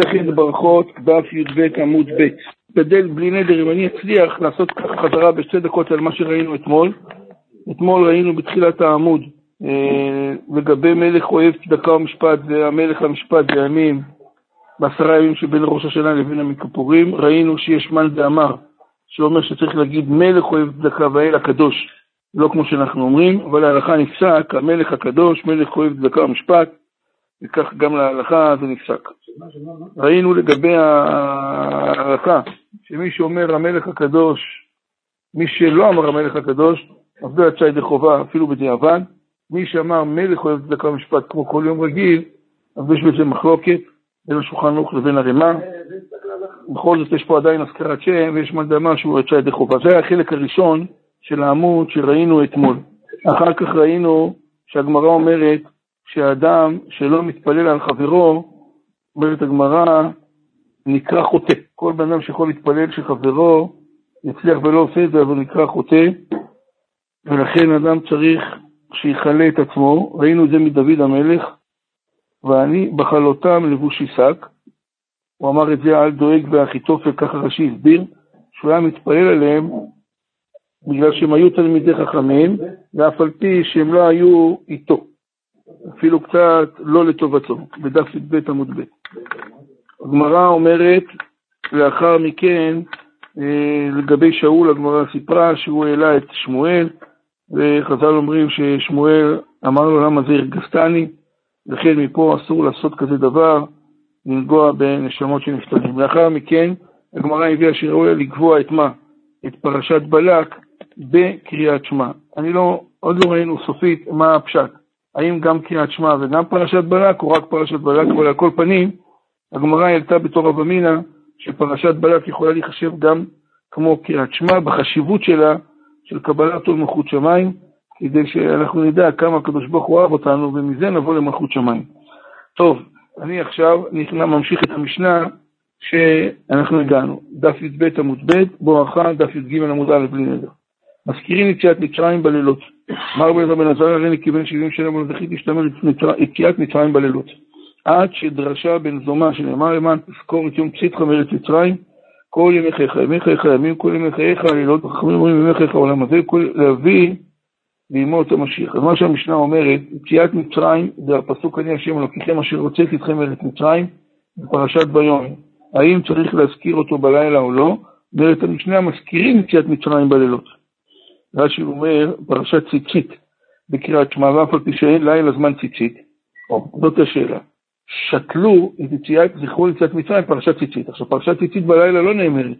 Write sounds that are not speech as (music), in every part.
מסכת ברכות, דף י"ב עמוד ב'. גדל בלי נדר, אם אני אצליח לעשות חזרה בשתי דקות על מה שראינו אתמול. אתמול ראינו בתחילת העמוד אה, לגבי מלך אוהב צדקה ומשפט, זה המלך המשפט זה הימים, בעשרה ימים שבין ראש השנה לבין המכפורים. ראינו שיש מן דאמר, שאומר שצריך להגיד מלך אוהב צדקה והאל הקדוש, לא כמו שאנחנו אומרים, אבל ההלכה נפסק, המלך הקדוש, מלך אוהב צדקה ומשפט, וכך גם להלכה זה נפסק. ראינו לגבי ההלכה, שמי שאומר המלך הקדוש, מי שלא אמר המלך הקדוש, עבדו יצא ידי חובה אפילו בדיעבד, מי שאמר מלך אוהב צדקה ומשפט כמו כל יום רגיל, אז יש בזה מחלוקת בין השולחן ערוך לבין הרמ"א. בכל זאת יש פה עדיין הזכרת שם ויש מה לדמה שהוא יצא ידי חובה. זה היה החלק הראשון של העמוד שראינו אתמול. אחר כך ראינו שהגמרא אומרת שאדם שלא מתפלל על חברו, אומרת הגמרא, נקרא חוטא. כל בן אדם שיכול להתפלל שחברו יצליח ולא עושה את זה, אבל נקרא חוטא, ולכן אדם צריך שיכלה את עצמו. ראינו את זה מדוד המלך, ואני בחלותם לבושי שק. הוא אמר את זה על דואג באחיתופל, ככה רש"י הסביר, שהוא היה מתפלל עליהם בגלל שהם היו תלמידי חכמים, ואף על פי שהם לא היו איתו. אפילו קצת לא לטובתו, בדף י"ב עמוד ב'. הגמרא אומרת, לאחר מכן, אה, לגבי שאול, הגמרא סיפרה שהוא העלה את שמואל, וחז"ל אומרים ששמואל אמר לו למה זה הרגסתני, וכן מפה אסור לעשות כזה דבר, לנגוע בנשמות שנפטרים. לאחר מכן, הגמרא הביאה שראוי לקבוע את מה? את פרשת בלק בקריאת שמע. אני לא, עוד לא ראינו סופית מה הפשט. האם גם קריאת שמע וגם פרשת בלק, או רק פרשת בלק, אבל על כל פנים, הגמרא העלתה בתור רב אמינא, שפרשת בלק יכולה להיחשב גם כמו קריאת שמע, בחשיבות שלה, של קבלת עול מלכות שמיים, כדי שאנחנו נדע כמה הקדוש ברוך הוא אוהב אותנו, ומזה נבוא למלכות שמיים. טוב, אני עכשיו נכנע, ממשיך את המשנה שאנחנו הגענו, דף י"ב עמוד ב', בואכה דף י"ג עמוד א' בלי נדר. מזכירים יציאת מצרים בלילות. אמר בן רבי נזר הריני כבן שבעים שנה ולא זכיתי להשתמר יציאת מצרים בלילות. עד שדרשה בן זומה שנאמר למען תזכור את יום צאתך מארץ מצרים, כל ימי חייך, ימי חייך ימים, כל ימי חייך, הלילות וחכמים אומרים ימי חייך העולם הזה, להביא לימות המשיח. אז מה שהמשנה אומרת, יציאת מצרים, זה הפסוק אני השם אלוקיכם אשר הוצאתי אתכם מארץ מצרים, בפרשת ביום. האם צריך להזכיר אותו בלילה או לא? אומרת המשנה, מזכירים יציאת מצרים בלילות. רש"י אומר, פרשת ציצית בקריאת שמע, ואף על פי שאין לילה זמן ציצית, או, זאת השאלה. שתלו את יציאת, זכרו יציאת מצרים, פרשת ציצית. עכשיו, פרשת ציצית בלילה לא נאמרת.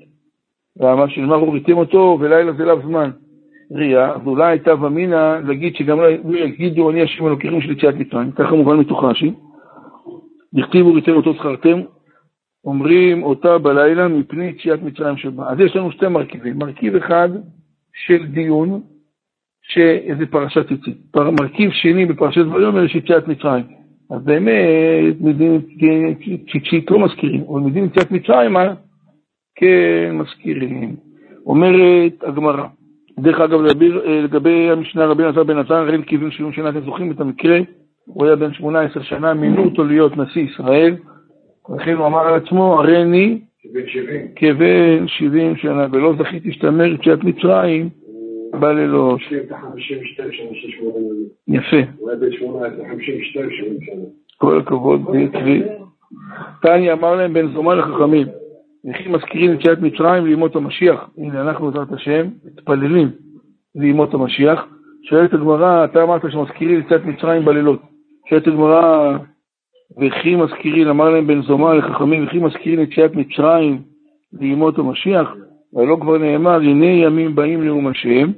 למה? שנאמר, הוריתם אותו, ולילה זה לאו זמן. ראייה, אז אולי הייתה ומינא להגיד שגם לא יגידו, אני השם אלוקיכם של יציאת מצרים, ככה מובן מתוך רש"י. דכתיב וריתם אותו זכרתם, אומרים אותה בלילה מפני יציאת מצרים שבא. אז יש לנו שתי מרכיבים. מרכיב אחד, של דיון, שזה פרשת ציצית. מרכיב שני בפרשת ויאמר יש יציאת מצרים. אז באמת, ציצית לא מזכירים, אבל מדין יציאת מצרים, כן מזכירים. אומרת הגמרא, דרך אגב, לגבי המשנה רבי נזר בן עזר, ראינו כיוון 70 שנה, אתם זוכרים את המקרה? הוא היה בן 18 שנה, מינו אותו להיות נשיא ישראל, לכן הוא אמר על עצמו, הריני כבן שבעים שנה, ולא זכיתי להשתמר יציאת מצרים בלילות. יפה. כל הכבוד, צבי. תניא אמר להם בן זומה לחכמים, וכי מזכירים יציאת מצרים לימות המשיח. הנה אנחנו בעזרת השם מתפללים לימות המשיח. שואלת הגמרא, אתה אמרת שמזכירים יציאת מצרים בלילות. שואלת הגמרא, וכי מזכירים, אמר להם בן זומא לחכמים, וכי מזכירים את יציאת מצרים לימות המשיח, ולא כבר נאמר, הנה ימים באים נאום השם.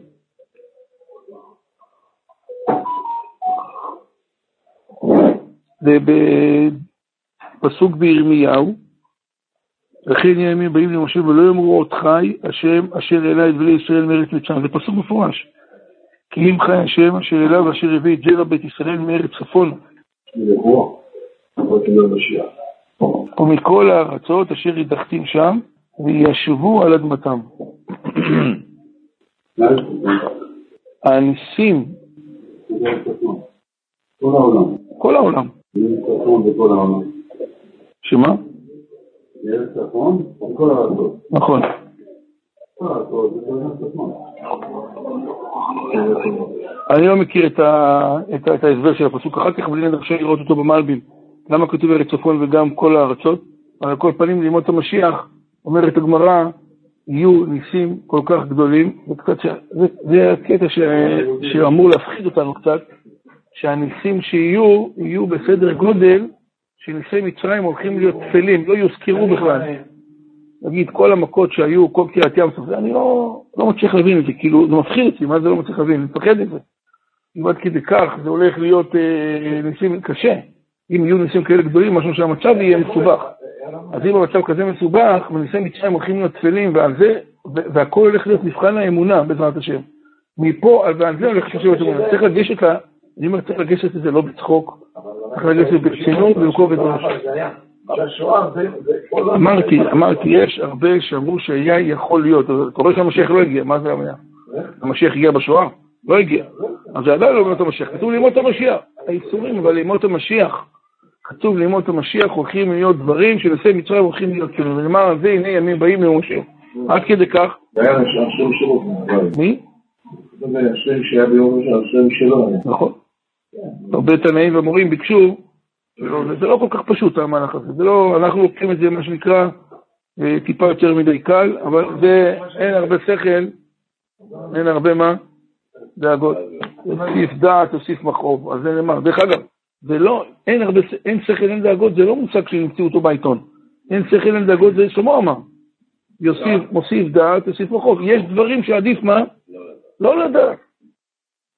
ובפסוק בירמיהו, וכן ימים באים השם, ולא יאמרו עוד חי, השם אשר העלה את בני ישראל מארץ מצרים. זה פסוק מפורש. כי אם חי השם אשר העלה ואשר הביא את זרע בית ישראל מארץ צפון. ומכל הארצות אשר ידחתים שם, וישבו על אדמתם. הניסים, כל העולם. שמה? נכון. אני לא מכיר את, ההסבר של הפסוק אחר כך, אבל אני חושב לראות אותו במלבים. למה כתוב ארץ צפון וגם כל הארצות? על כל פנים, לימוד המשיח, אומרת הגמרא, יהיו ניסים כל כך גדולים, ש... זה, זה הקטע ש... שאמור להפחיד אותנו קצת, שהניסים שיהיו, יהיו בסדר גודל שניסי מצרים הולכים להיות תפלים, לא יוזכרו בכלל. נגיד, כל המכות שהיו, כל קריאת ים סוף, אני לא, לא מצליח להבין את זה, כאילו, זה מפחיד אותי, מה זה לא מצליח להבין? אני מפחד מזה. אם עד כדי כך זה הולך להיות אה, ניסים קשה. אם יהיו ניסים כאלה גדולים, משהו שהמצב יהיה מסובך. אז אם המצב כזה מסובך, וניסי מצרים הולכים להיות תפלים, ועל זה, והכל הולך להיות מבחן האמונה, בעזרת השם. מפה, ועל זה הולך להיות אמונה. צריך לגשת, אני אומר, צריך לגשת לזה לא בצחוק, צריך לגשת ברצינות ובכובד ראש. אמרתי, אמרתי, יש הרבה שאמרו שהיה יכול להיות, אתה רואה שהמשיח לא הגיע, מה זה היה? המשיח הגיע בשואה? לא הגיע. אז זה עדיין לא לימוד המשיח, כתוב לימוד המשיח. האיסורים, אבל לימוד המשיח, כתוב לימוד המשיח הולכים להיות דברים שנושאי מצרים הולכים להיות כאילו, ונאמר על זה, הנה ימים באים למשה. עד כדי כך. מי? נכון. הרבה תנאים ומורים ביקשו זה לא כל כך פשוט המהלך הזה, זה לא, אנחנו לוקחים את זה, מה שנקרא, אה, טיפה יותר מדי קל, אבל זה, אין הרבה שכל, אין הרבה מה? דאגות. תוסיף דעת, תוסיף מכאוב, אז זה נאמר. דרך אגב, זה לא, אין הרבה, אין שכל, אין דאגות, זה לא מושג שנמצאו אותו בעיתון. אין שכל, אין דאגות, זה שלמה אמר. יוסיף, מוסיף דעת, תוסיף מכאוב. יש דברים שעדיף מה? לא לדעת.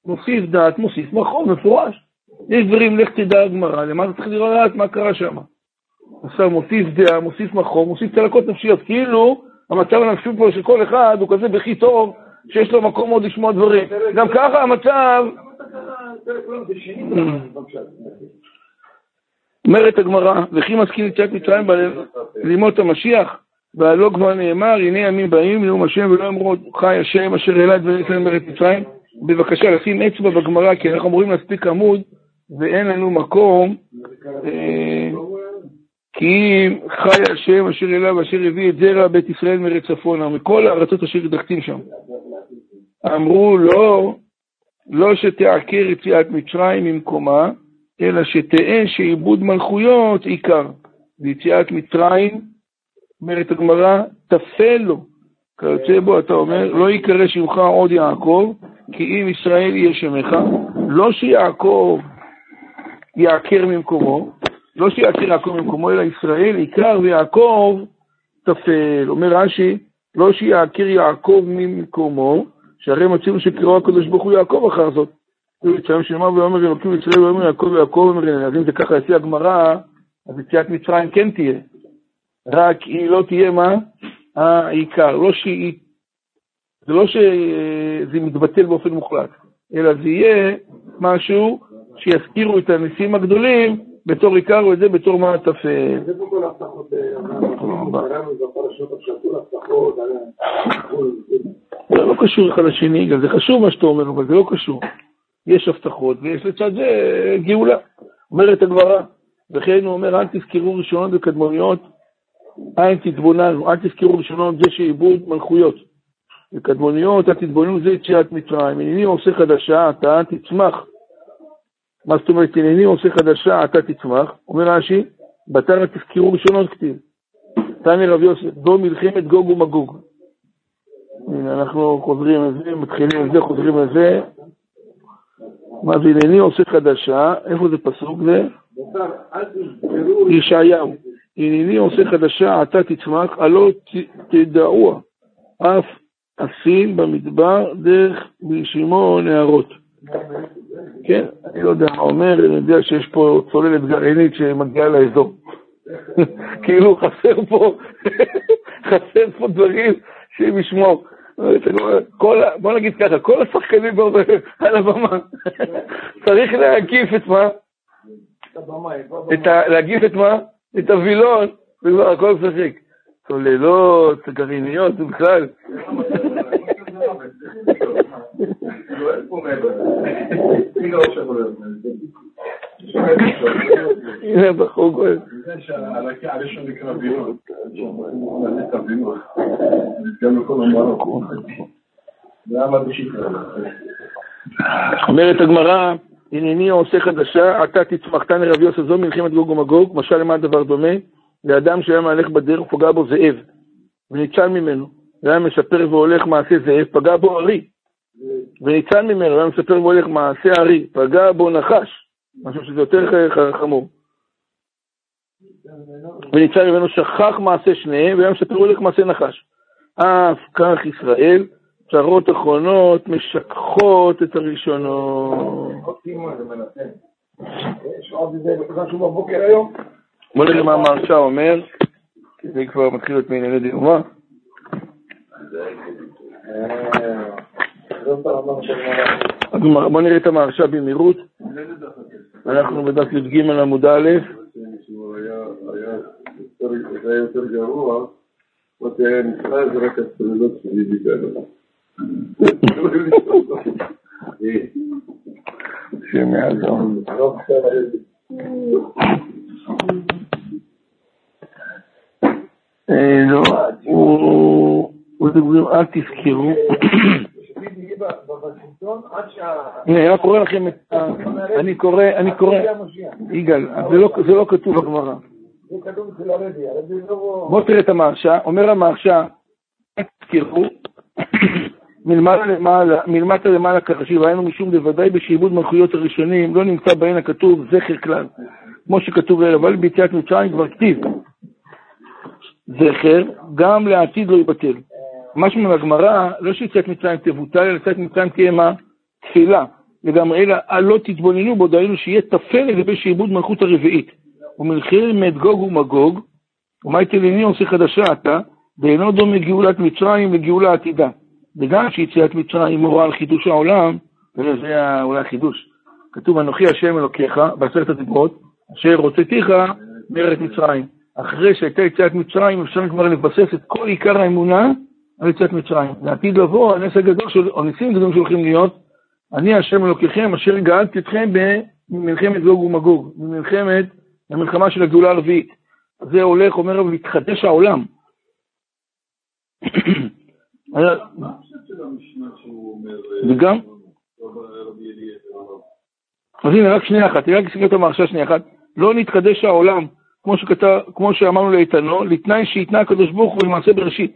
מוסיף דעת, מוסיף מכאוב, מפורש. יש דברים, לך תדע הגמרא, למה אתה צריך לראות מה קרה שם? עכשיו מוסיף דעה, מוסיף מחור, מוסיף צלקות נפשיות, כאילו המצב הנפשי פה של כל אחד הוא כזה בכי טוב, שיש לו מקום עוד לשמוע דברים. גם ככה המצב... אומרת הגמרא, וכי מסכים יציאת מצרים לימות המשיח, והלא כבר נאמר, הנה ימים באים, נאום השם ולא אמרו חי השם אשר העלה את ישראל מארץ מצרים. בבקשה לשים אצבע בגמרא, כי אנחנו אמורים להספיק עמוד ואין לנו מקום, אה, כי אם חי השם אשר אליו אשר הביא את זרע בית ישראל מרץ צפונה, מכל הארצות אשר דחתים שם. אמרו לא, לא שתעקר יציאת מצרים ממקומה, אלא שתהא שעיבוד מלכויות עיקר. ויציאת מצרים, אומרת הגמרא, תפל לו. כיוצא בו אתה אומר, לא יקרא שמך עוד יעקב, כי אם ישראל יהיה שמך. לא שיעקב יעקר ממקומו, לא שיעקר יעקב ממקומו, אלא ישראל עיקר ויעקב תפל. אומר רש"י, לא שיעקר יעקב ממקומו, שהרי מצינו שקראו הקדוש ברוך הוא יעקב אחר זאת. שם שאמר ואומר אלוקים ישראל ואומר יעקב ויעקב אומר אז אם זה ככה לפי הגמרא, אז יציאת מצרים כן תהיה. רק היא לא תהיה מה? העיקר. לא שהיא, זה לא שזה מתבטל באופן מוחלט, אלא זה יהיה משהו שיזכירו את הניסים הגדולים בתור עיקר ואת זה בתור מה טפל. זה לא קשור אחד לשני, גם זה חשוב מה שאתה אומר, אבל זה לא קשור. יש הבטחות ויש לצד זה גאולה. אומרת הגברה, וכן הוא אומר, אל תזכרו ראשונות וקדמוניות, אל תתבוננו, אל תזכרו ראשונות זה שעיבוד מלכויות. וקדמוניות, אל תתבוננו זה יציאת מצרים. הנני עושה חדשה, אתה תצמח. מה זאת אומרת, הנני עושה חדשה, אתה תצמח, אומר רש"י, בתנא תזכרו ראשונות כתיב. תנא רבי יוסף, זו מלחמת גוג ומגוג. הנה, אנחנו חוזרים לזה, מתחילים לזה, חוזרים לזה. מה זה הנני עושה חדשה, איפה זה פסוק זה? ישעיהו. הנני עושה חדשה, אתה תצמח, הלא תדעוה, אף אסים במדבר דרך ברשימו נהרות. כן, אני לא יודע מה אומר, אני יודע שיש פה צוללת גרעינית שמגיעה לאזור. (laughs) כאילו חסר פה, (laughs) חסר פה דברים שהם ישמעו. בוא נגיד ככה, כל השחקנים על הבמה, צריך להקיף את מה? להקיף את מה? את הווילון, וכבר הכל משחק. צוללות, גרעיניות, בכלל. הנה בחור גואל. אומרת הגמרא, הנני עושה חדשה, אתה תצמחתן לרב יוסף זו מלחמת גוג ומגוג, משל למה הדבר דומה? לאדם שהיה מהלך בדרך ופגע בו זאב, וניצל ממנו, והיה מספר והולך מעשה זאב, פגע בו ארי, וניצל ממנו, והיה מספר והולך מעשה ארי, פגע בו נחש, משהו שזה יותר חמור. וניצל ממנו שכח מעשה שניהם, והיה מספר והולך מעשה נחש. אף כך ישראל, צרות אחרונות משכחות את הראשונות. בוא נראה מה המרשע אומר, זה כבר מתחיל להיות מענייני דיומה. בוא נראה את המרשע במהירות. אנחנו בדף י"ג עמוד א'. היה יותר גרוע, זה רק הצוללות שלי בגללו. השם יעזור. לא, הוא אל תזכרו. הנה, אני קורא לכם את ה... אני קורא, אני קורא, יגאל, זה לא כתוב בגמרא. בוא תראה את המרשה, אומר המרשה, תזכרו, מלמטה למעלה כחשיב, היינו משום בוודאי בשעבוד מלכויות הראשונים, לא נמצא בהן הכתוב זכר כלל, כמו שכתוב לעיל, אבל ביציאת מצרים כבר כתיב זכר, גם לעתיד לא יבטל. משמע מהגמרא, לא שיציאת מצרים תבוטל, אלא יציאת מצרים תהיה מה? תפילה. לגמרי, אלא לא תתבוננו בו, דהיינו שיהיה תפל לגבי שעבוד מלכות הרביעית. ומלחמת גוג ומגוג, ומאי תליני עושה חדשה אתה, ואינו דומה גאולת מצרים לגאולה עתידה. וגם שיציאת מצרים מורה על חידוש העולם, וזה אולי החידוש. כתוב, אנוכי השם אלוקיך, בעשרת הדיברות, אשר הוצאתיך מארץ מצרים. אחרי שהייתה יציאת מצרים, אפשר כבר לבסס את כל עיקר האמונה על יציאת מצרים. לעתיד לבוא, הנס הגדול, של, או ניסים שהולכים להיות, אני השם אלוקיכם, אשר גאלתי אתכם במלחמת גוג ומגוג, במלחמת, במלחמה של הגדולה הרביעית. זה הולך, אומר, להתחדש העולם. (clears throat) וגם... אז הנה, רק שנייה אחת, רק את המרשה שנייה אחת. לא נתחדש העולם, כמו, כמו שאמרנו לאיתנו, לתנאי שהתנה הקדוש ברוך הוא למעשה בראשית,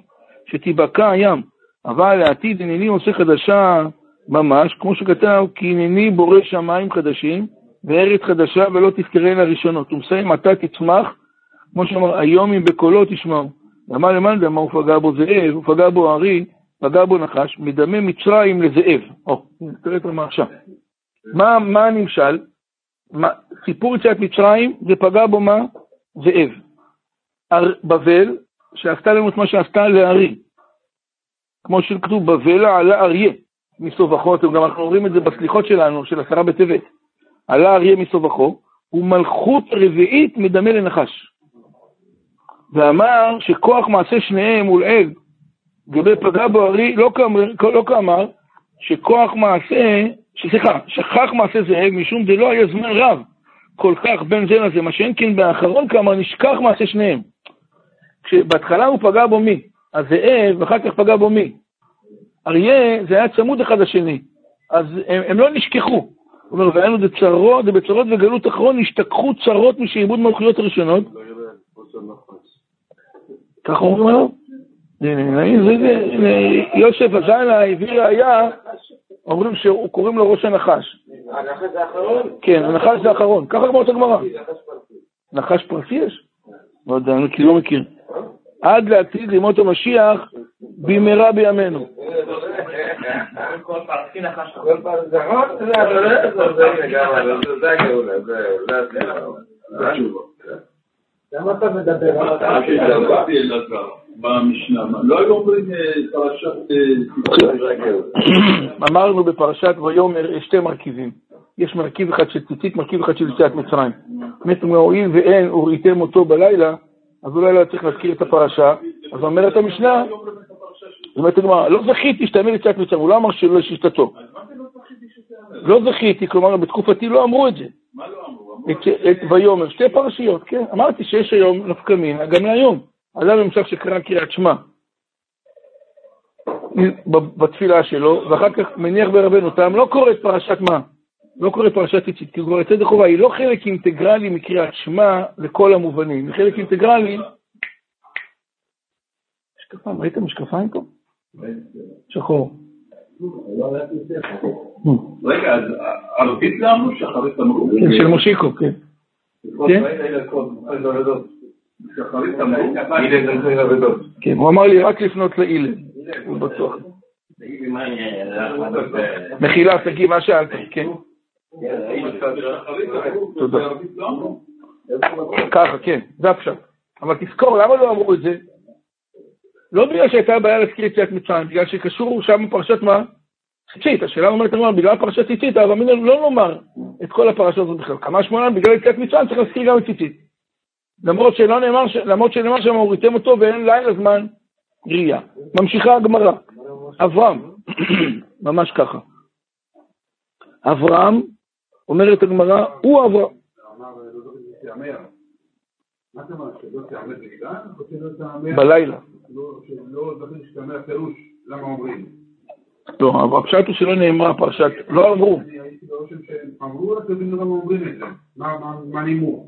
שתיבקע הים. אבל לעתיד הנני עושה חדשה ממש, כמו שכתב, כי הנני בורא שמיים חדשים, וארץ חדשה ולא תזכרנה ראשונות. ומסיים, אתה תצמח, כמו שאמר, היום אם בקולו תשמעו. אמר למאן דאמר ופגע בו זאב, ופגע בו ארי, פגע בו נחש, מדמה מצרים לזאב. או, תראה את. מה, מה הנמשל? סיפור יציאת מצרים, זה פגע בו מה? זאב. בבל, שעשתה לנו את מה שעשתה לארי. כמו שכתוב, בבל עלה אריה מסובכו, גם אנחנו אומרים את זה בסליחות שלנו, של עשרה בטבת. עלה אריה מסובכו, ומלכות רביעית מדמה לנחש. ואמר שכוח מעשה שניהם מול אל, לגבי פגע בו ארי, לא כאמר, לא כאמר שכוח מעשה, סליחה, שכח מעשה זאב, משום דלא היה זמן רב כל כך בין זה לזה, מה שאין כן באחרון כאמר, נשכח מעשה שניהם. כשבהתחלה הוא פגע בו מי? הזאב, ואחר כך פגע בו מי? אריה, זה היה צמוד אחד לשני, אז הם, הם לא נשכחו. הוא אומר, והיינו בצרות, ובצרות וגלות אחרון נשתכחו צרות משעבוד מלכויות הראשונות. ככה אומרים עליו? יוסף הזיינה הביא ראייה, אומרים שקוראים לו ראש הנחש. הנחש זה האחרון? כן, הנחש זה האחרון. ככה גמרת הגמרא. נחש פרסי יש? לא יודע, אני לא מכיר. עד לעתיד לימות המשיח במהרה בימינו. אמרנו בפרשת ויאמר יש שתי מרכיבים. יש מרכיב אחד של ציצית, מרכיב אחד של יציאת מצרים. באמת, הואיל ואין וראיתם אותו בלילה, אז אולי לא צריך להזכיר את הפרשה. אז אומרת המשנה, אומרת הגמרא, לא זכיתי שתאמר יציאת מצרים, הוא לא אמר שלא לשיטתו. לא זכיתי, כלומר בתקופתי לא אמרו את זה. מה לא אמרו? את, ויאמר, שתי פרשיות, כן. אמרתי שיש היום נפקא מינה, גם להיום. אדם למשל שקרא קריאת שמע בתפילה שלו, ואחר כך מניח ברבנו תם, לא קורא את פרשת מה? לא קורא פרשת איצית, כי קורא ידי חובה, היא לא חלק אינטגרלי מקריאת שמע לכל המובנים, היא חלק אינטגרלי... משקפיים, ראית משקפיים פה? שחור. רגע, אז ערבית זה אמרו שחרית אמרו? כן, של מושיקו, כן. כן? אמרו? כן, הוא אמר לי רק לפנות לאילן, הוא בטוח. מחילה, תגיד מה שאלת, כן. תודה. ככה, כן, זה הפשט. אבל תזכור, למה לא אמרו את זה? לא בגלל שהייתה בעיה להזכיר יציאת מצרים, בגלל שקשור שם פרשת מה? ציצית. השאלה אומרת לנו, בגלל פרשת ציצית, אבל אמרנו לא לומר את כל הפרשה הזאת בכלל. כמה שמונה, בגלל יציאת מצרים צריך להזכיר גם את ציצית. למרות שלא נאמר, למרות שנאמר שם, הוריתם אותו ואין לילה זמן ראייה. ממשיכה הגמרא. אברהם, (clears throat) ממש ככה. אברהם, אומרת הגמרא, הוא אברהם. בלילה. לא, הפשט הוא שלא נאמרה פרשת, לא אמרו. אמרו, אז לא אומרים את זה. מה נימוק?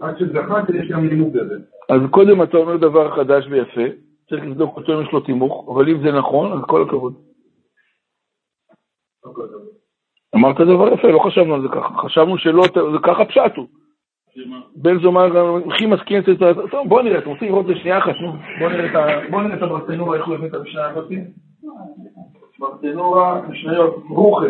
עד שזכרתי יש גם נימוק לזה. אז קודם אתה אומר דבר חדש ויפה, צריך לבדוק אותו אם יש לו תימוך, אבל אם זה נכון, אז כל הכבוד. אמרת דבר יפה, לא חשבנו על זה ככה, חשבנו שלא, זה ככה פשט הוא. בן זומר הכי מסכים את זה, בוא נראה, אתם רוצים לראות את זה שנייה אחת, בוא נראה את הברסנורה, איך הוא הביא את המשנה הזאת. ברסנורה, משניות, רוחס.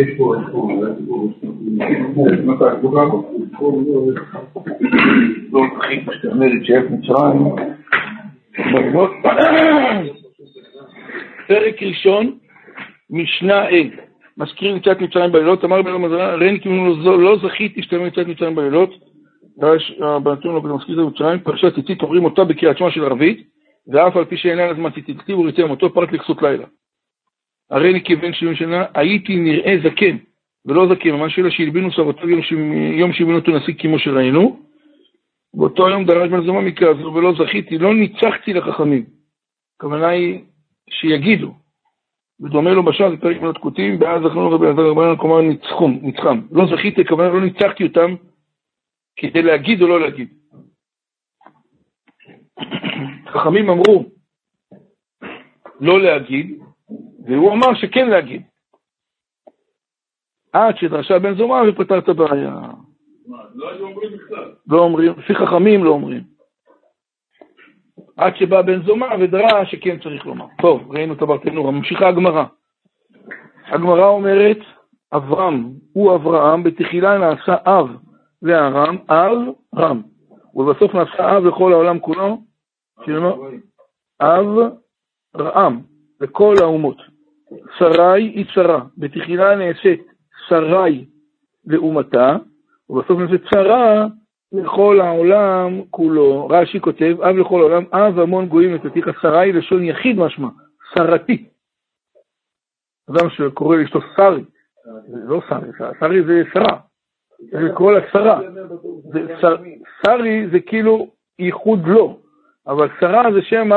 יש פה, יש פה, לא צריכים שתאמר את שאף מצרים. פרק ראשון, משנה ה' מזכיר יציאת מצרים בלילות, אמר בן המזרע, ראיני כאילו לא זכיתי שתאמר יציאת מצרים בלילות, בנתון לא מזכיר את מצרים, פרשת ציצית אומרים אותה בקריאת שמע של ערבית, ואף על פי שאין לה זמן ציצית, כתיב וריצם אותו פרט לכסות לילה. הרי אני כבן שבעים שנה, הייתי נראה זקן, ולא זקן, ממש אלא שהלבינו סבתו יום אותו נשיא כמו שראינו. באותו יום דרש בן זומא זו, ולא זכיתי, לא ניצחתי לחכמים. הכוונה היא שיגידו. בדומה לו בשעה, זה פרק מנות כותים, ואז זכרנו רבי אלעזר רבנן, כלומר ניצחום, ניצחם. לא זכיתי, הכוונה לא ניצחתי אותם כדי להגיד או לא להגיד. (coughs) חכמים אמרו לא להגיד, והוא אמר שכן להגיד. עד שדרשה בן זומא ופתר את הבעיה. לא היו אומרים בכלל. לא אומרים, לפי חכמים לא אומרים. עד שבא בן זומא ודרש שכן צריך לומר. טוב, ראינו את הברטנורה, ממשיכה הגמרא. הגמרא אומרת, אברהם הוא אברהם, בתחילה נעשה אב לארם, אב רם, ובסוף נעשה אב לכל העולם כולו, אב רעם, לכל האומות. שרי היא צרה, בתחילה נעשית שרי לאומתה, ובסוף נעשית צרה לכל העולם כולו. רש"י כותב, אב לכל העולם, אב המון גויים נתתיך, שרי לשון יחיד משמע, שרתי. אדם שקורא לאשתו שרי, לא שרי, שרי זה שרה, זה לקרוא לה שרה. שרי זה כאילו ייחוד לו, אבל שרה זה שם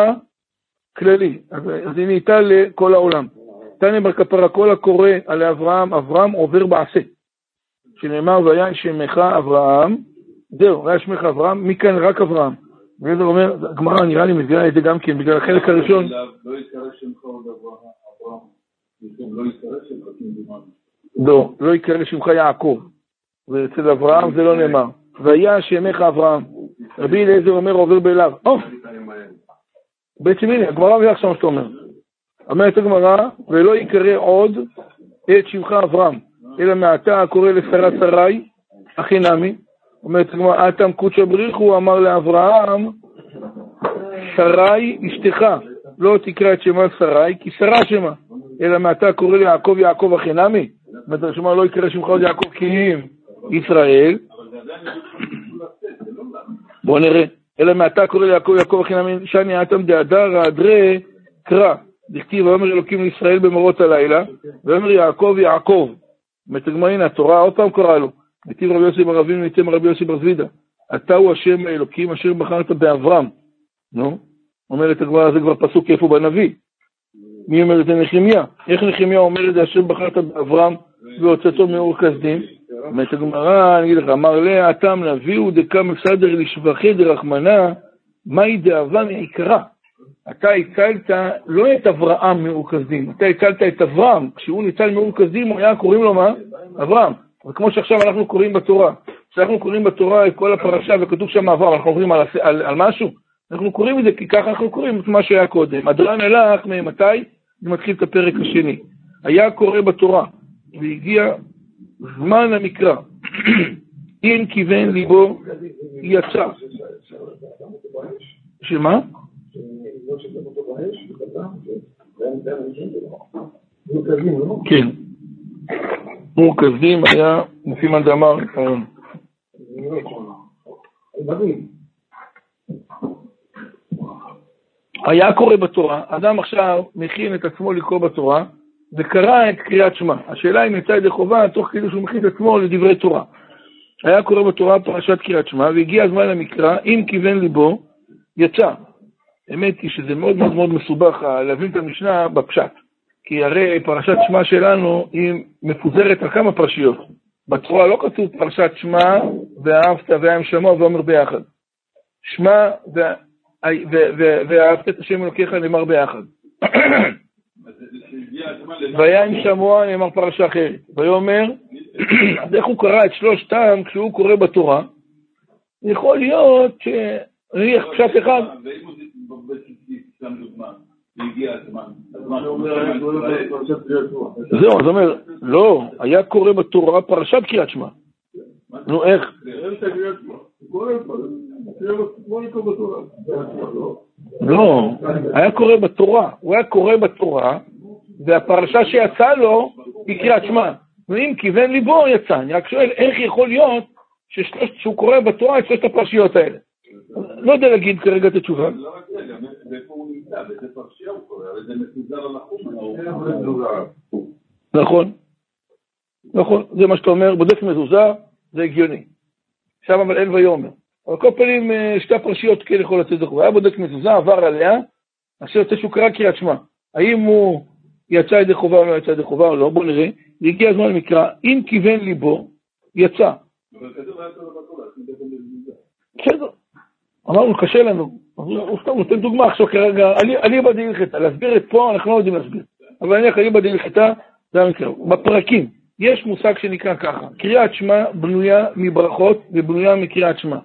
הכללי, אז היא נהייתה לכל העולם. תניא בר כפרה, כל הקורא על אברהם, אברהם עובר בעשה. שנאמר, והיה שמך אברהם, זהו, והיה שמך אברהם, מכאן רק אברהם. וזה אומר, הגמרא נראה לי מביאה את זה גם כן, בגלל החלק הראשון. לא יקרא שמך עוד אברהם. לא. לא, לא יקרא שמך יעקב. ואצל אברהם זה לא נאמר. והיה שמך אברהם. רבי אליעזר אומר עובר בלאו. בעצם הנה, הגמרא מביאה עכשיו מה שאתה אומר. אומרת הגמרא, ולא יקרא עוד את שמך אברהם, אלא מעתה הקורא לשרה שרי, אחי נמי. אומרת הגמרא, אטם קודשא בריחו אמר לאברהם, שרי אשתך, לא תקרא את שמה שרי, כי שרה שמה, אלא מעתה קורא ליעקב יעקב אחי נמי. אומרת הגמרא, לא יקרא שמך עוד יעקב כי אם ישראל. בואו נראה. אלא מעתה קורא ליעקב יעקב אחי נמי שני אטם דהדר אדרי קרא. דכתיב ויאמר אלוקים לישראל במורות הלילה, ויאמר יעקב יעקב. מתגמרין התורה עוד פעם קרא לו. דכתיב רבי יוסי בר אבינו ניתן רבי יוסי בר זבידה. אתה הוא השם האלוקים אשר בחרת באברהם. נו, אומרת הגמרא, זה כבר פסוק איפה בנביא. מי אומר את זה? נחמיה. איך נחמיה אומר את זה, אשר בחרת באברהם והוצאתו מאור כסדים? אומרת הגמרא, אני אגיד לך, אמר לה, הטעם נביאו דקם סדר לשבחי דרחמנה, מהי דאבה מעיקרה. אתה הצלת לא את אברהם מאור כסדים, אתה הצלת את אברהם. כשהוא ניצל מאור כסדים, הוא היה קוראים לו מה? אברהם. וכמו שעכשיו אנחנו קוראים בתורה, כשאנחנו קוראים בתורה את כל הפרשה וכתוב שם אברהם, אנחנו קוראים על, על, על משהו? אנחנו קוראים את זה כי ככה אנחנו קוראים את מה שהיה קודם. הדרן הלך ממתי? זה מתחיל את הפרק השני. היה קורא בתורה, והגיע זמן המקרא. (clears throat) אם כיוון ליבו, יצא. שמה? כן. מורכזים היה, לפי מה דאמר, היה קורא בתורה, אדם עכשיו מכין את עצמו לקרוא בתורה, וקרא את קריאת שמע. השאלה אם יצא ידי חובה, תוך כדי שהוא מכין את עצמו לדברי תורה. היה קורא בתורה פרשת קריאת שמע, והגיע הזמן למקרא, אם כיוון ליבו, יצא. האמת היא שזה מאוד מאוד מאוד מסובך להבין את המשנה בפשט. כי הרי פרשת שמע שלנו היא מפוזרת על כמה פרשיות. בתורה לא כתוב פרשת שמע, ואהבת והיה שמוע ואומר ביחד. שמע ואהבת את השם אלוקיך נאמר ביחד. והיה עם שמוע נאמר פרשה אחרת. ויאמר, אז איך הוא קרא את שלושתם כשהוא קורא בתורה? יכול להיות שנניח פשט אחד. זהו, אז אומר, לא, היה קורא בתורה פרשת קריאת שמע. נו, איך? לא, היה קורא בתורה, הוא היה קורא בתורה, והפרשה שיצאה לו היא קריאת שמע. ואם כיוון ליבו יצא, אני רק שואל איך יכול להיות שהוא קורא בתורה את שלושת הפרשיות האלה. לא יודע להגיד כרגע את התשובה. לא רק זה, גם איפה הוא נמצא, באיזה זה מפוזר על החום. נכון, נכון, זה מה שאתה אומר, בודק מזוזה, זה הגיוני. שם אבל אין ויאמר. אבל כל פנים, אה, שתי הפרשיות כן יכול לצאת זכור. היה בודק מזוזה, עבר עליה, עכשיו יוצא שהוא קרא קריאת שמע. האם הוא יצא ידי חובה או לא יצא ידי חובה או לא? בואו נראה. והגיע הזמן למקרא, אם כיוון ליבו, יצא. בסדר. אמרנו, קשה לנו. הוא סתם נותן דוגמה עכשיו כרגע, אליבא דהלכתא, להסביר את פה אנחנו לא יודעים להסביר. אבל נניח אליבא דהלכתא, זה המקרה. בפרקים, יש מושג שנקרא ככה, קריאת שמע בנויה מברכות ובנויה מקריאת שמע.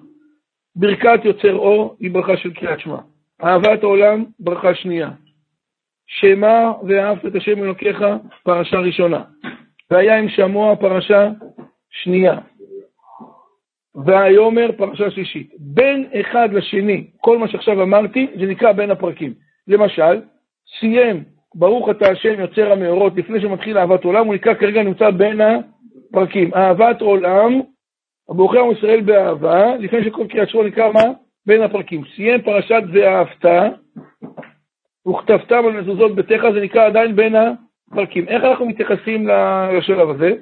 ברכת יוצר אור היא ברכה של קריאת שמע. אהבת העולם, ברכה שנייה. שמע ואהבת את השם אלוקיך, פרשה ראשונה. והיה עם שמוע, פרשה שנייה. והיומר, פרשה שלישית. בין אחד לשני, כל מה שעכשיו אמרתי, זה נקרא בין הפרקים. למשל, סיים, ברוך אתה השם יוצר המאורות, לפני שמתחיל אהבת עולם, הוא נקרא כרגע נמצא בין הפרקים. אהבת עולם, הברוכה עם ישראל באהבה, לפני שכל קריאת שמע נקרא מה? בין הפרקים. סיים פרשת ואהבת, וכתבתם על מזוזות ביתך, זה נקרא עדיין בין הפרקים. איך אנחנו מתייחסים לשלב הזה?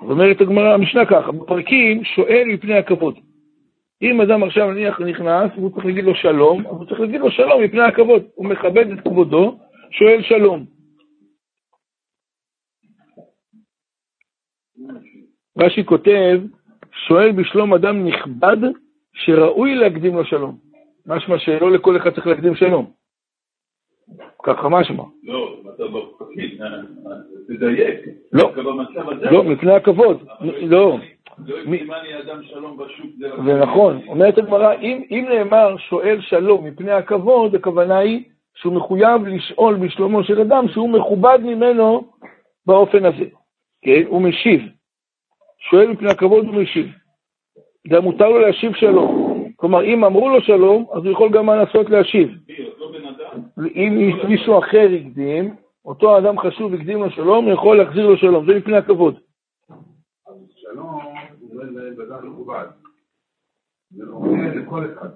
אומרת הגמרא, המשנה ככה, בפרקים שואל מפני הכבוד. אם אדם עכשיו נניח נכנס, והוא צריך להגיד לו שלום, אז הוא צריך להגיד לו שלום מפני הכבוד. הוא מכבד את כבודו, שואל שלום. רש"י כותב, שואל בשלום אדם נכבד שראוי להקדים לו שלום. משמע שלא לכל אחד צריך להקדים שלום. ככה משמע. לא, אתה בפקיד, תדייק. לא, לא, מפני הכבוד. לא. זה נכון, אומרת הגמרא, אם נאמר שואל שלום מפני הכבוד, הכוונה היא שהוא מחויב לשאול בשלומו של אדם שהוא מכובד ממנו באופן הזה. כן? הוא משיב. שואל מפני הכבוד הוא משיב. גם מותר לו להשיב שלום. כלומר, אם אמרו לו שלום, אז הוא יכול גם מה לעשות להשיב. אם מישהו אחר הקדים, אותו אדם חשוב הקדים לו שלום, יכול להחזיר לו שלום, זה מפני הכבוד. מכובד. זה עונה לכל אחד.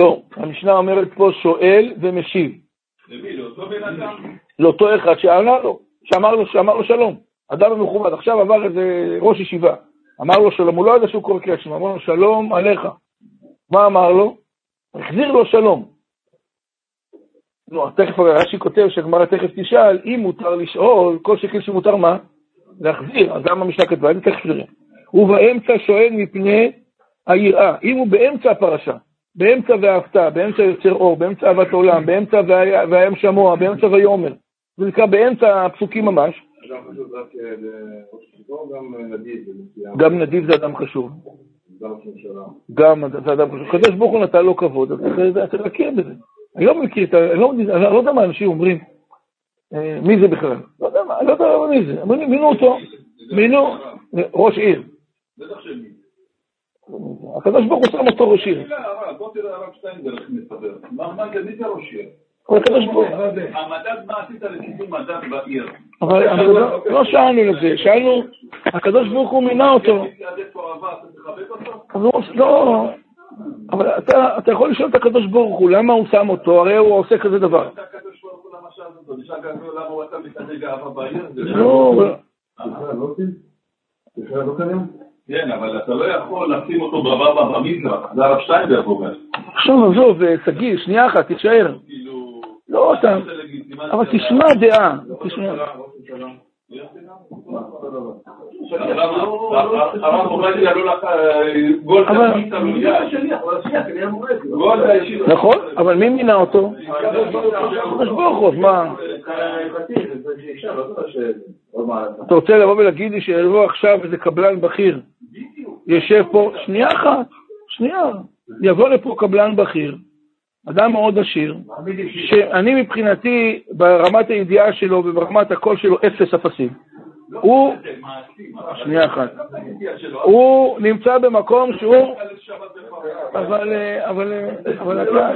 לא, המשנה אומרת פה שואל ומשיב. למי? לאותו בן אדם? לאותו אחד שענה לו, שאמר לו, שאמר לו שלום. אדם מכובד, עכשיו עבר איזה ראש ישיבה, אמר לו שלום, הוא לא ידע שהוא קורא קריאת שמע, אמר לו שלום עליך. מה אמר לו? החזיר לו שלום. נו, תכף רש"י כותב שהגמרא תכף תשאל, אם מותר לשאול, כל שכן שמותר מה? להחזיר, אז למה המשנה כתבה? אני תכף נראה. ובאמצע שואל מפני היראה. אם הוא באמצע הפרשה, באמצע ואהבת, באמצע יוצר אור, באמצע אהבת עולם, באמצע והים שמוע, באמצע ויאמר, זה נקרא באמצע הפסוקים ממש, גם נדיב זה אדם חשוב, גם זה אדם חשוב. הקדוש ברוך הוא נתן לו כבוד, אז צריך להכיר בזה. אני לא מכיר את ה... אני לא אני לא יודע מה אנשים אומרים, אה, מי זה בכלל? לא יודע מה, לא יודע מי זה. מינו אותו, מינו ראש עיר. הקדוש ברוך הוא שם אותו ראש עיר. בוא תראה הרב שטיינברג מסתבר. מי זה ראש עיר? הקדוש ברוך הוא... המדד, מה עשית לקידום מדד בעיר? אבל אבל לא- לא שאלנו לזה, שאלנו, הקדוש ברוך הוא מינה אותו. אז הוא לא, אבל אתה, אתה יכול לשאול את הקדוש ברוך הוא, למה הוא שם אותו? הרי הוא עושה כזה דבר. לא, לא לא? כן, אבל אתה לא יכול לשים אותו בבבא במזרח, זה הרב שטיינברג אומר. עכשיו עזוב, אה, שגיא, שנייה אחת, תישאר. כאילו... לא, אתה. אבל תשמע דעה, תשמע. הרב עובדיה לא לקח... גולדה אבל- שליטה יודע. גולדה השאיר... נכון, אבל מי מינה אותו? הקדוש ברוך הוא, מה? אתה רוצה לבוא ולהגיד לי שיבוא עכשיו איזה קבלן בכיר, יושב פה, שנייה אחת, שנייה, יבוא לפה קבלן בכיר, אדם מאוד עשיר, שאני מבחינתי, ברמת הידיעה שלו וברמת הקול שלו, אפס אפסים. הוא, שנייה אחת, הוא נמצא במקום שהוא, אבל, אבל, אבל אתה,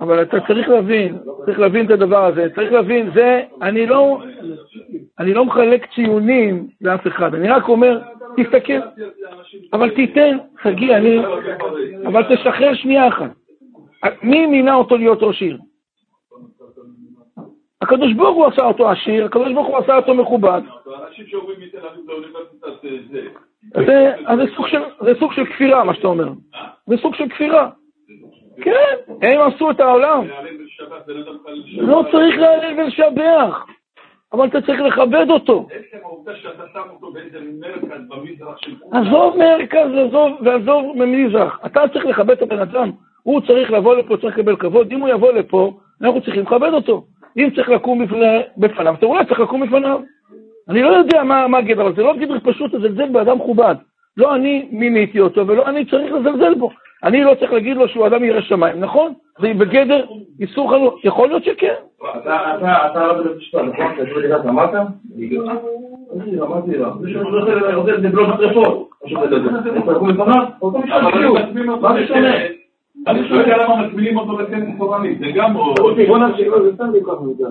אבל אתה צריך להבין, צריך להבין את הדבר הזה, צריך להבין, זה, אני לא, אני לא מחלק ציונים לאף אחד, אני רק אומר, תסתכל, אבל תיתן, שגיא, אני, אבל תשחרר שנייה אחת. מי מינה אותו להיות ראש עיר? הקדוש ברוך הוא עשה אותו עשיר, הקדוש ברוך הוא עשה אותו מכובד. אה, זה. סוג של, כפירה, מה שאתה אומר. זה סוג של כפירה. כן, הם עשו את העולם. לשבת. לא צריך להלל ולשבח, אבל אתה צריך לכבד אותו. עזוב מרכז, עזוב ועזוב ממזרח. אתה צריך לכבד את הבן אדם. הוא צריך לבוא לפה, צריך לקבל כבוד. אם הוא יבוא לפה, אנחנו צריכים לכבד אותו. אם צריך לקום בפני- בפניו, אתה אולי צריך לקום בפניו. אני לא יודע מה מה אבל זה לא גדר פשוט לזלזל באדם מכובד. לא אני מיניתי אותו ולא אני צריך לזלזל בו. אני לא צריך להגיד לו שהוא אדם ירא שמיים, נכון? זה בגדר איסור חנות. יכול להיות שכן. אתה לא בבית משפט, נכון? אתה יושב לקראת אמרת? אמרתי לה. מישהו רוצה לבלוט שרפות. אתה מה זה שונה? אני לא יודע למה מצביעים אותו בכנסת תורנית, זה גם... לא, זה מיותר.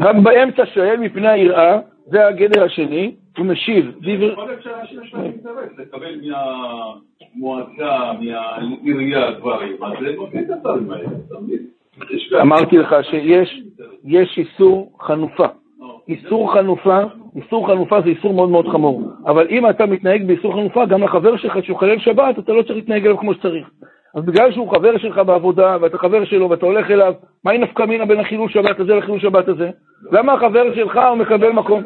רק באמצע שואל מפני היראה, זה הגדר השני, הוא משיב. יכול להיות שאנשים יש להם אינטרס לקבל מהמועצה, מהעירייה דברים, אז הם עושים את הדברים האלה, אמרתי לך שיש יש איסור חנופה. איסור חנופה, איסור חנופה זה איסור מאוד מאוד חמור. אבל אם אתה מתנהג באיסור חנופה, גם לחבר שלך שהוא חלל שבת, אתה לא צריך להתנהג אליו כמו שצריך. אז בגלל שהוא חבר שלך בעבודה, ואתה חבר שלו, ואתה הולך אליו, מהי נפקא מינה בין החילול שבת הזה לחילול שבת הזה? למה החבר שלך הוא מקבל מקום?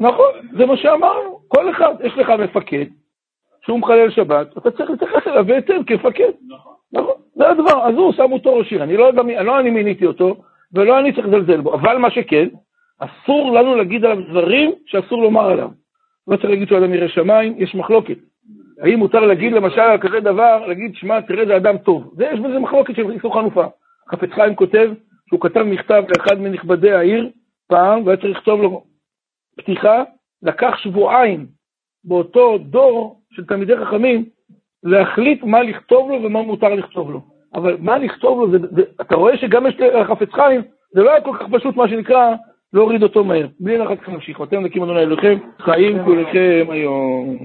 נכון, זה מה שאמרנו. כל אחד, יש לך מפקד, שהוא מחלל שבת, אתה צריך להתייחס אליו בהתאם כמפקד. נכון, זה הדבר. אז הוא, שם אותו ראש עיר. אני לא לא אני מיניתי אותו, ולא אני צריך לזלזל בו. אבל מה שכן, אסור לנו להגיד עליו דברים שאסור לומר עליו. לא צריך להגיד שהוא אדם ירא שמיים, יש מחלוקת. האם מותר להגיד למשל על כזה דבר, להגיד, שמע, תראה, זה אדם טוב. זה, יש בזה מחלוקת של איסור חנופה. חפץ חיים כותב שהוא כתב מכתב לאחד מנכבדי העיר פעם, והיה צריך לכתוב לו פתיחה, לקח שבועיים באותו דור של תלמידי חכמים להחליט מה לכתוב לו ומה מותר לכתוב לו. אבל מה לכתוב לו, זה, זה, אתה רואה שגם יש לחפץ חיים, זה לא היה כל כך פשוט מה שנקרא להוריד אותו מהר. בלי כך נמשיך. אתם נקים אדוני אלוהיכם, חיים כולכם היום.